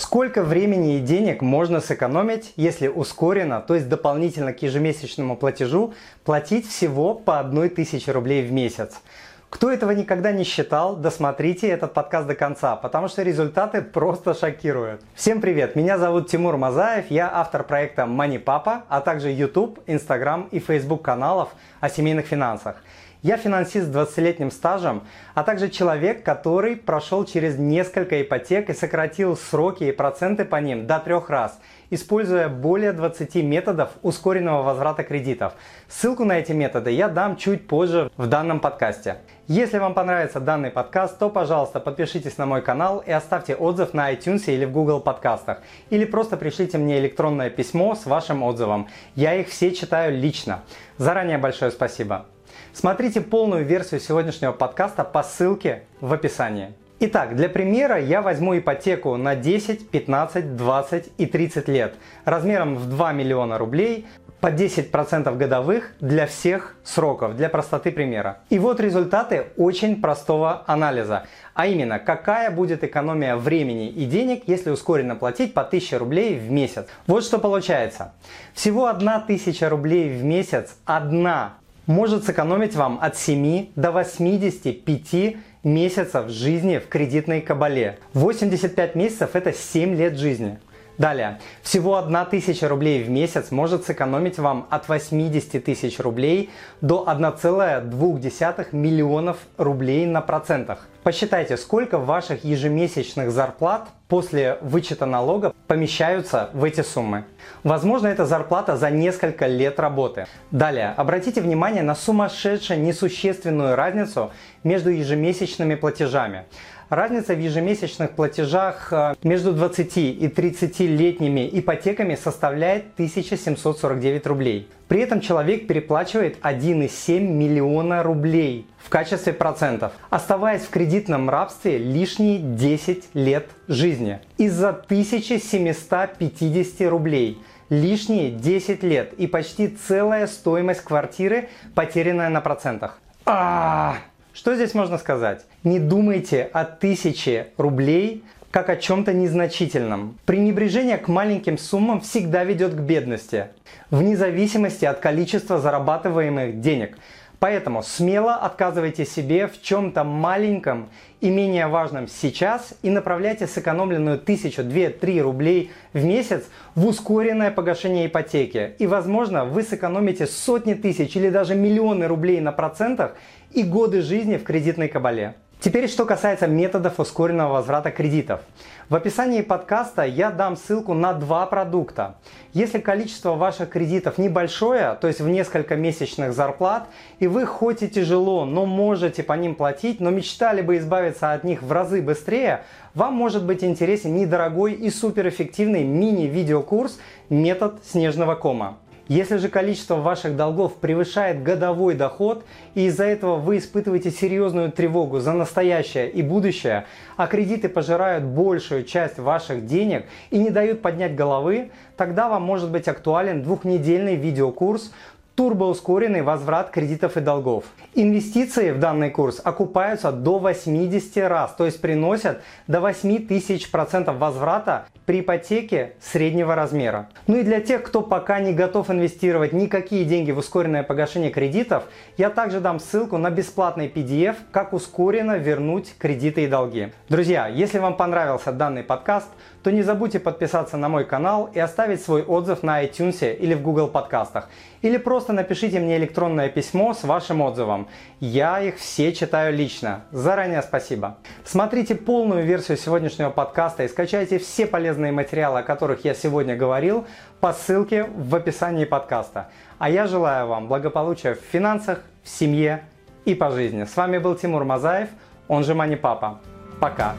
Сколько времени и денег можно сэкономить, если ускоренно, то есть дополнительно к ежемесячному платежу, платить всего по 1000 рублей в месяц? Кто этого никогда не считал, досмотрите этот подкаст до конца, потому что результаты просто шокируют. Всем привет, меня зовут Тимур Мазаев, я автор проекта Money Papa, а также YouTube, Instagram и Facebook каналов о семейных финансах. Я финансист с 20-летним стажем, а также человек, который прошел через несколько ипотек и сократил сроки и проценты по ним до трех раз, используя более 20 методов ускоренного возврата кредитов. Ссылку на эти методы я дам чуть позже в данном подкасте. Если вам понравится данный подкаст, то, пожалуйста, подпишитесь на мой канал и оставьте отзыв на iTunes или в Google подкастах. Или просто пришлите мне электронное письмо с вашим отзывом. Я их все читаю лично. Заранее большое спасибо. Смотрите полную версию сегодняшнего подкаста по ссылке в описании. Итак, для примера я возьму ипотеку на 10, 15, 20 и 30 лет размером в 2 миллиона рублей по 10% годовых для всех сроков, для простоты примера. И вот результаты очень простого анализа, а именно, какая будет экономия времени и денег, если ускоренно платить по 1000 рублей в месяц. Вот что получается. Всего 1000 рублей в месяц, одна может сэкономить вам от 7 до 85 месяцев жизни в кредитной кабале. 85 месяцев это 7 лет жизни. Далее, всего 1000 рублей в месяц может сэкономить вам от 80 тысяч рублей до 1,2 миллионов рублей на процентах. Посчитайте, сколько ваших ежемесячных зарплат после вычета налога помещаются в эти суммы. Возможно, это зарплата за несколько лет работы. Далее, обратите внимание на сумасшедшую несущественную разницу между ежемесячными платежами. Разница в ежемесячных платежах э, между 20 и 30-летними ипотеками составляет 1749 рублей. При этом человек переплачивает 1,7 миллиона рублей в качестве процентов, оставаясь в кредитном рабстве лишние 10 лет жизни. Из-за 1750 рублей лишние 10 лет и почти целая стоимость квартиры, потерянная на процентах. А, -а, -а! Что здесь можно сказать? Не думайте о тысяче рублей как о чем-то незначительном. Пренебрежение к маленьким суммам всегда ведет к бедности, вне зависимости от количества зарабатываемых денег. Поэтому смело отказывайте себе в чем-то маленьком и менее важном сейчас и направляйте сэкономленную тысячу, две, три рублей в месяц в ускоренное погашение ипотеки. И возможно вы сэкономите сотни тысяч или даже миллионы рублей на процентах и годы жизни в кредитной кабале. Теперь, что касается методов ускоренного возврата кредитов. В описании подкаста я дам ссылку на два продукта. Если количество ваших кредитов небольшое, то есть в несколько месячных зарплат, и вы хоть и тяжело, но можете по ним платить, но мечтали бы избавиться от них в разы быстрее, вам может быть интересен недорогой и суперэффективный мини-видеокурс «Метод снежного кома». Если же количество ваших долгов превышает годовой доход, и из-за этого вы испытываете серьезную тревогу за настоящее и будущее, а кредиты пожирают большую часть ваших денег и не дают поднять головы, тогда вам может быть актуален двухнедельный видеокурс турбоускоренный возврат кредитов и долгов. Инвестиции в данный курс окупаются до 80 раз, то есть приносят до 8 тысяч процентов возврата при ипотеке среднего размера. Ну и для тех, кто пока не готов инвестировать никакие деньги в ускоренное погашение кредитов, я также дам ссылку на бесплатный PDF, как ускоренно вернуть кредиты и долги. Друзья, если вам понравился данный подкаст, то не забудьте подписаться на мой канал и оставить свой отзыв на iTunes или в Google подкастах. Или просто напишите мне электронное письмо с вашим отзывом. Я их все читаю лично. Заранее спасибо. Смотрите полную версию сегодняшнего подкаста и скачайте все полезные материалы, о которых я сегодня говорил, по ссылке в описании подкаста. А я желаю вам благополучия в финансах, в семье и по жизни. С вами был Тимур Мазаев, он же Мани Папа. Пока.